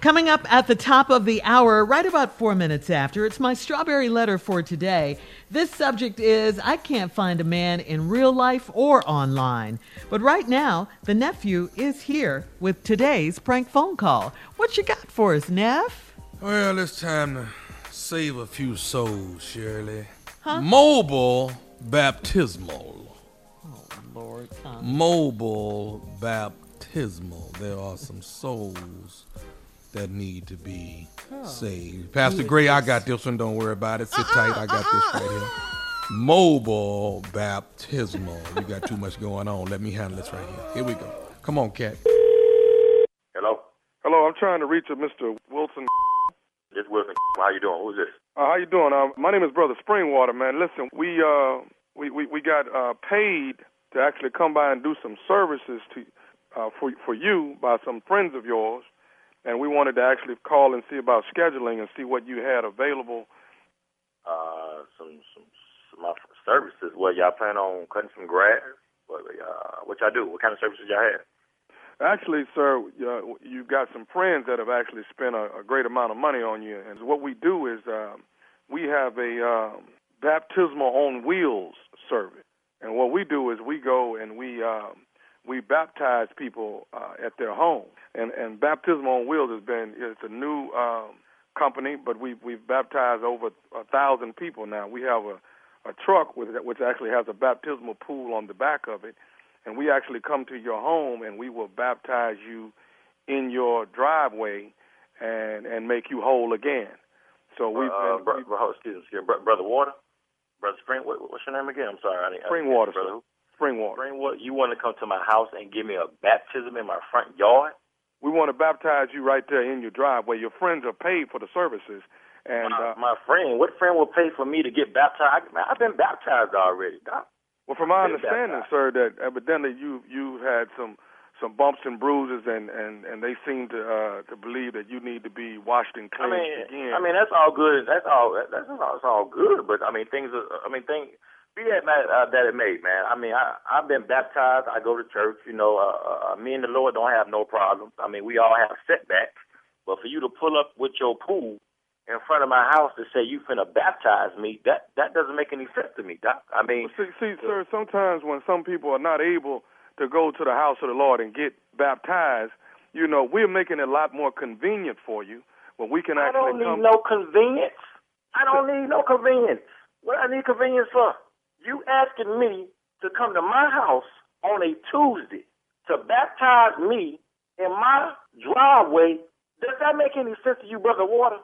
Coming up at the top of the hour, right about four minutes after, it's my strawberry letter for today. This subject is I can't find a man in real life or online. But right now, the nephew is here with today's prank phone call. What you got for us, Neff? Well, it's time to save a few souls, Shirley. Huh? Mobile baptismal. Oh, Lord. Mobile baptismal. There are some souls that need to be saved. Pastor Gray, I got this one. Don't worry about it. Sit tight. I got this right here. Mobile baptismal. We got too much going on. Let me handle this right here. Here we go. Come on, cat. Hello, Hello, I'm trying to reach a Mr. Wilson. this Wilson. How you doing? Who's this? Uh, how you doing? Uh, my name is Brother Springwater, man. Listen, we uh, we we, we got uh, paid to actually come by and do some services to uh, for for you by some friends of yours, and we wanted to actually call and see about scheduling and see what you had available. Uh, some some some my services. What y'all plan on cutting some grass? What uh, what y'all do? What kind of services y'all have? Actually, sir, uh, you've got some friends that have actually spent a, a great amount of money on you, and what we do is um, we have a um, baptismal on wheels service, and what we do is we go and we um, we baptize people uh, at their home, and and baptismal on wheels has been it's a new um, company, but we've we've baptized over a thousand people now. We have a a truck with which actually has a baptismal pool on the back of it and we actually come to your home and we will baptize you in your driveway and and make you whole again. So we've uh, been, bro, we've- excuse me, excuse me, Bro- brother Water, brother Spring. What, what's your name again? I'm sorry. I didn't, I Spring didn't- Water, brother. who? Spring water. Spring Water. You want to come to my house and give me a baptism in my front yard? We want to baptize you right there in your driveway. Your friends are paid for the services, and my, uh, my friend, what friend will pay for me to get baptized? Man, I've been baptized already. Doc. well, from my understanding, baptized. sir, that evidently you you had some some bumps and bruises, and and and they seem to uh to believe that you need to be washed and I cleansed mean, again. I mean that's all good. That's all. That's, that's all, that's all good. But I mean, things. Are, I mean, things. Be that uh, that it may, man. I mean, I I've been baptized. I go to church. You know, uh, uh, me and the Lord don't have no problems. I mean, we all have setbacks. But for you to pull up with your pool in front of my house to say you finna baptize me, that that doesn't make any sense to me, Doc. I mean, See, see, sir, sometimes when some people are not able to go to the house of the Lord and get baptized, you know, we're making it a lot more convenient for you when we can I actually don't need come. no convenience. I don't need no convenience. What I need convenience for? You asking me to come to my house on a Tuesday to baptize me in my driveway. Does that make any sense to you, Brother Water?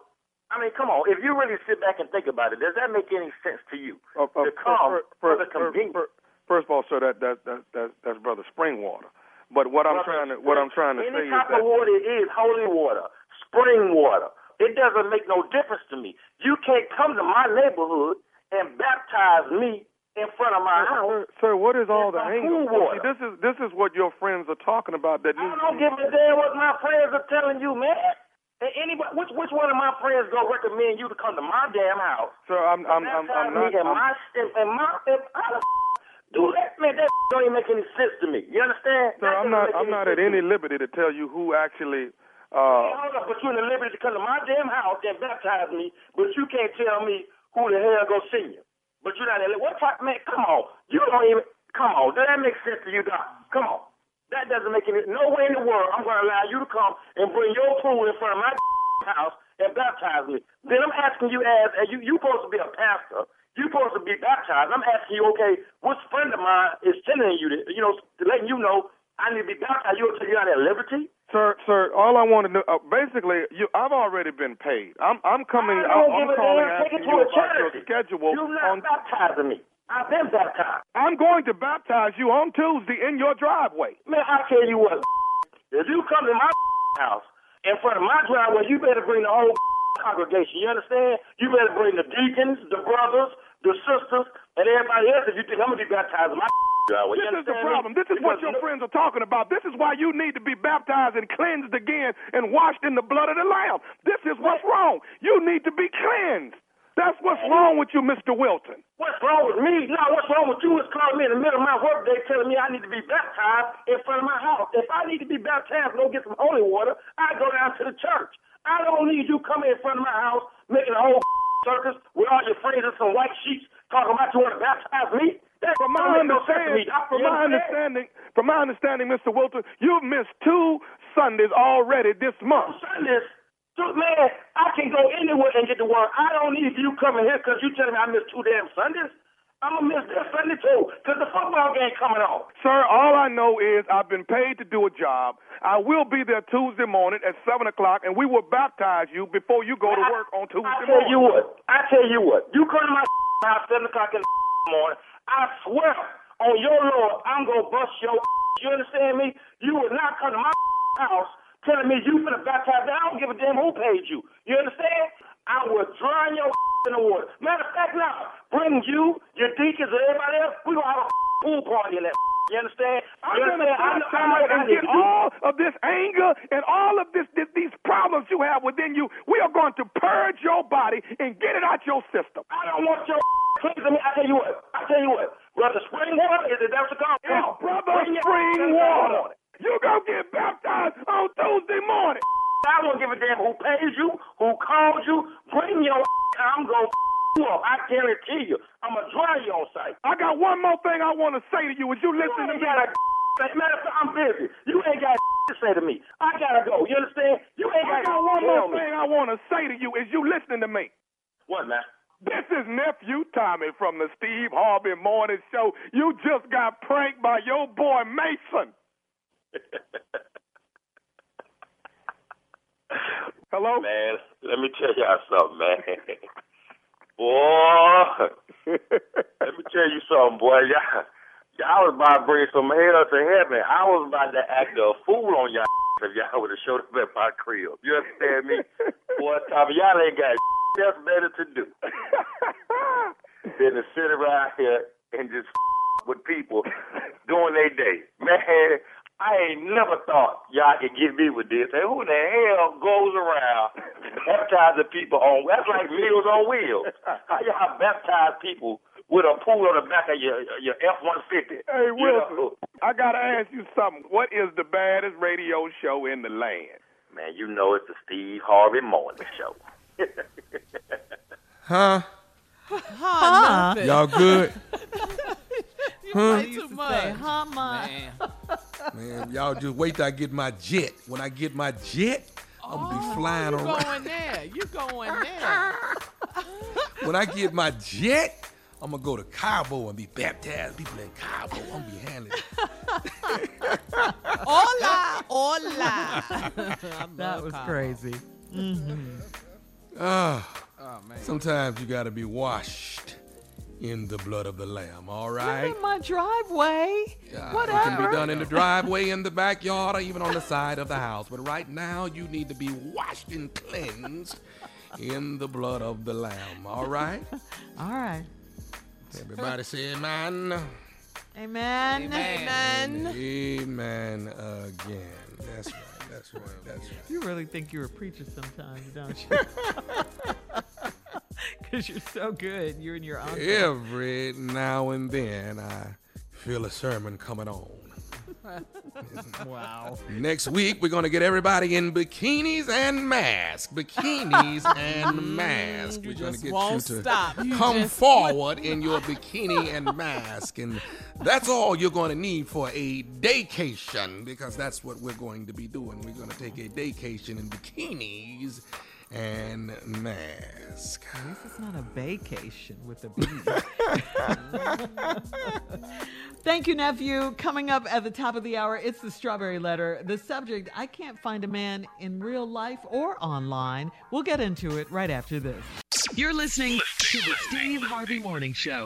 I mean, come on. If you really sit back and think about it, does that make any sense to you? Uh, uh, to come fir- for fir- the convenience. fir- First of all, sir, that that that, that that's brother Springwater. But what I'm trying to what I'm trying to say is any type of water it is holy water, spring water. It doesn't make no difference to me. You can't come to my neighborhood and baptize me in front of my house. Sir, sir, what is all the pool See, this is this is what your friends are talking about. That I don't give a damn what my friends are telling you, man. And anybody, which which one of my friends gonna recommend you to come to my damn house? sir, I'm I'm I'm, I'm not. I'm- my in my in, how the do that, man? That don't even make any sense to me. You understand? Sir, That I'm doesn't I'm not at any liberty to tell you who actually Hey, uh hold up, but you're in the liberty to come to my damn house and baptize me, but you can't tell me who the hell go see you. But you're not what type man, come on. You don't even come on. Does that make sense to you, Doc? Come on. That doesn't make any no way in the world I'm gonna allow you to come and bring your pool in front of my house and baptize me. Then I'm asking you as, you you supposed to be a pastor. You supposed to be baptized. I'm asking you, okay, which friend of mine is telling you that, you know, letting you know I need to be baptized. You you're not at liberty? Sir, sir, all I want to know, uh, basically, you, I've already been paid. I'm, I'm coming. I don't I'm give a calling damn. Take asking you about your schedule. You're not On, baptizing me. I've been baptized. I'm going to baptize you on Tuesday in your driveway. Man, I tell you what. If you come to my house in front of my driveway, you better bring the whole congregation. You understand? You better bring the deacons, the brothers, the sisters, and everybody else if you think I'm gonna be baptized in my This is the problem. This is what your friends are talking about. This is why you need to be baptized and cleansed again and washed in the blood of the Lamb. This is what's wrong. You need to be cleansed. That's what's wrong with you, Mr. Wilton. What's wrong with me? No, what's wrong with you is calling me in the middle of my workday telling me I need to be baptized in front of my house. If I need to be baptized and go get some holy water, I go down to the church. I don't need you coming in front of my house making a whole circus with all your friends and some white sheets talking about you want to baptize me. That From my don't make no sense to understanding, me. from You my understand? understanding, from my understanding, Mr. Wilton, you've missed two Sundays already this month. Sundays, man, I can go anywhere and get to work. I don't need you coming here because you telling me I missed two damn Sundays. I'm gonna miss this Sunday too because the football game coming on. Sir, all I know is I've been paid to do a job. I will be there Tuesday morning at seven o'clock, and we will baptize you before you go to work on Tuesday I tell morning. you what. I tell you what. You come to my house seven o'clock in the morning. I swear on your Lord, I'm gonna bust your. You understand me? You will not come to my house telling me you finna baptize me. I don't give a damn who paid you. You understand? I will drown your in the water. Matter of fact, now bring you, your deacons, and everybody else. We gonna have a pool party in that. You understand? I'm you gonna understand? I know, I what I and get to all of this anger and all of this, this these problems you have within you. We are going to purge your body and get it out your system. I don't want your cleansing me. I tell you what. I tell you what. Brother Spring Water is it that's the call? Come It's brother spring ass water. You gonna get baptized on Tuesday morning. I don't give a damn who pays you, who called you. Bring your I'm gonna you up. I guarantee you. I'm gonna dry you on site. I got one more thing I want to say to you. As you You listen to me, got a matter of fact, I'm busy. You ain't got to say to me. I gotta go. You understand? You ain't I got got one more me. thing I want to say to you. Is you listening to me. What, man? This is nephew Tommy from the Steve Harvey Morning Show. You just got pranked by your boy Mason. Hello. Man, let me tell y'all something, man. Boy, let me tell you something, boy. Y'all, y'all was about to bring some hell to heaven. I was about to act a fool on y'all if y'all would have showed up at my crib. You understand me? boy, Tommy, y'all ain't got else better to do sit around here and just with people doing their day. Man, I ain't never thought y'all could get me with this. And who the hell goes around baptizing people on? That's like Meals on Wheels. How y'all baptize people with a pool on the back of your your F one fifty? Hey Wilson, I gotta ask you something. What is the baddest radio show in the land? Man, you know it's the Steve Harvey Morning Show. Huh? Huh? nothing. Y'all good? You Huh? play too much. say, huh, ma? Man. Man, y'all just wait till I get my jet. When I get my jet, I'm gonna be flying Oh, you around. going there. You going there. When I get my jet, I'm gonna go to Cabo and be baptized. People in Cabo, I'm gonna be handling. Hola, hola. That was Cabo. crazy. Ah, Oh, man. Sometimes you gotta be washed in the blood of the Lamb. All right. Not in my driveway. Yeah, It can be done in the driveway, in the backyard, or even on the side of the house. But right now, you need to be washed and cleansed in the blood of the Lamb. All right? All right. Everybody say amen. Amen. Amen. Amen again. That's right. That's right. That's right. You really think you're a preacher sometimes, don't you? Because you're so good. You're in your own. Every now and then, I feel a sermon coming on. Wow. Next week, we're going to get everybody in bikinis and masks. Bikinis and masks. We're going to get you to stop. You come just- forward in your bikini and mask. And that's all you're going to need for a daycation because that's what we're going to be doing. We're going to take a daycation in bikinis and mask. At least it's not a vacation with a B. Thank you, nephew. Coming up at the top of the hour, it's the Strawberry Letter. The subject I can't find a man in real life or online. We'll get into it right after this. You're listening to the Steve Harvey Morning Show.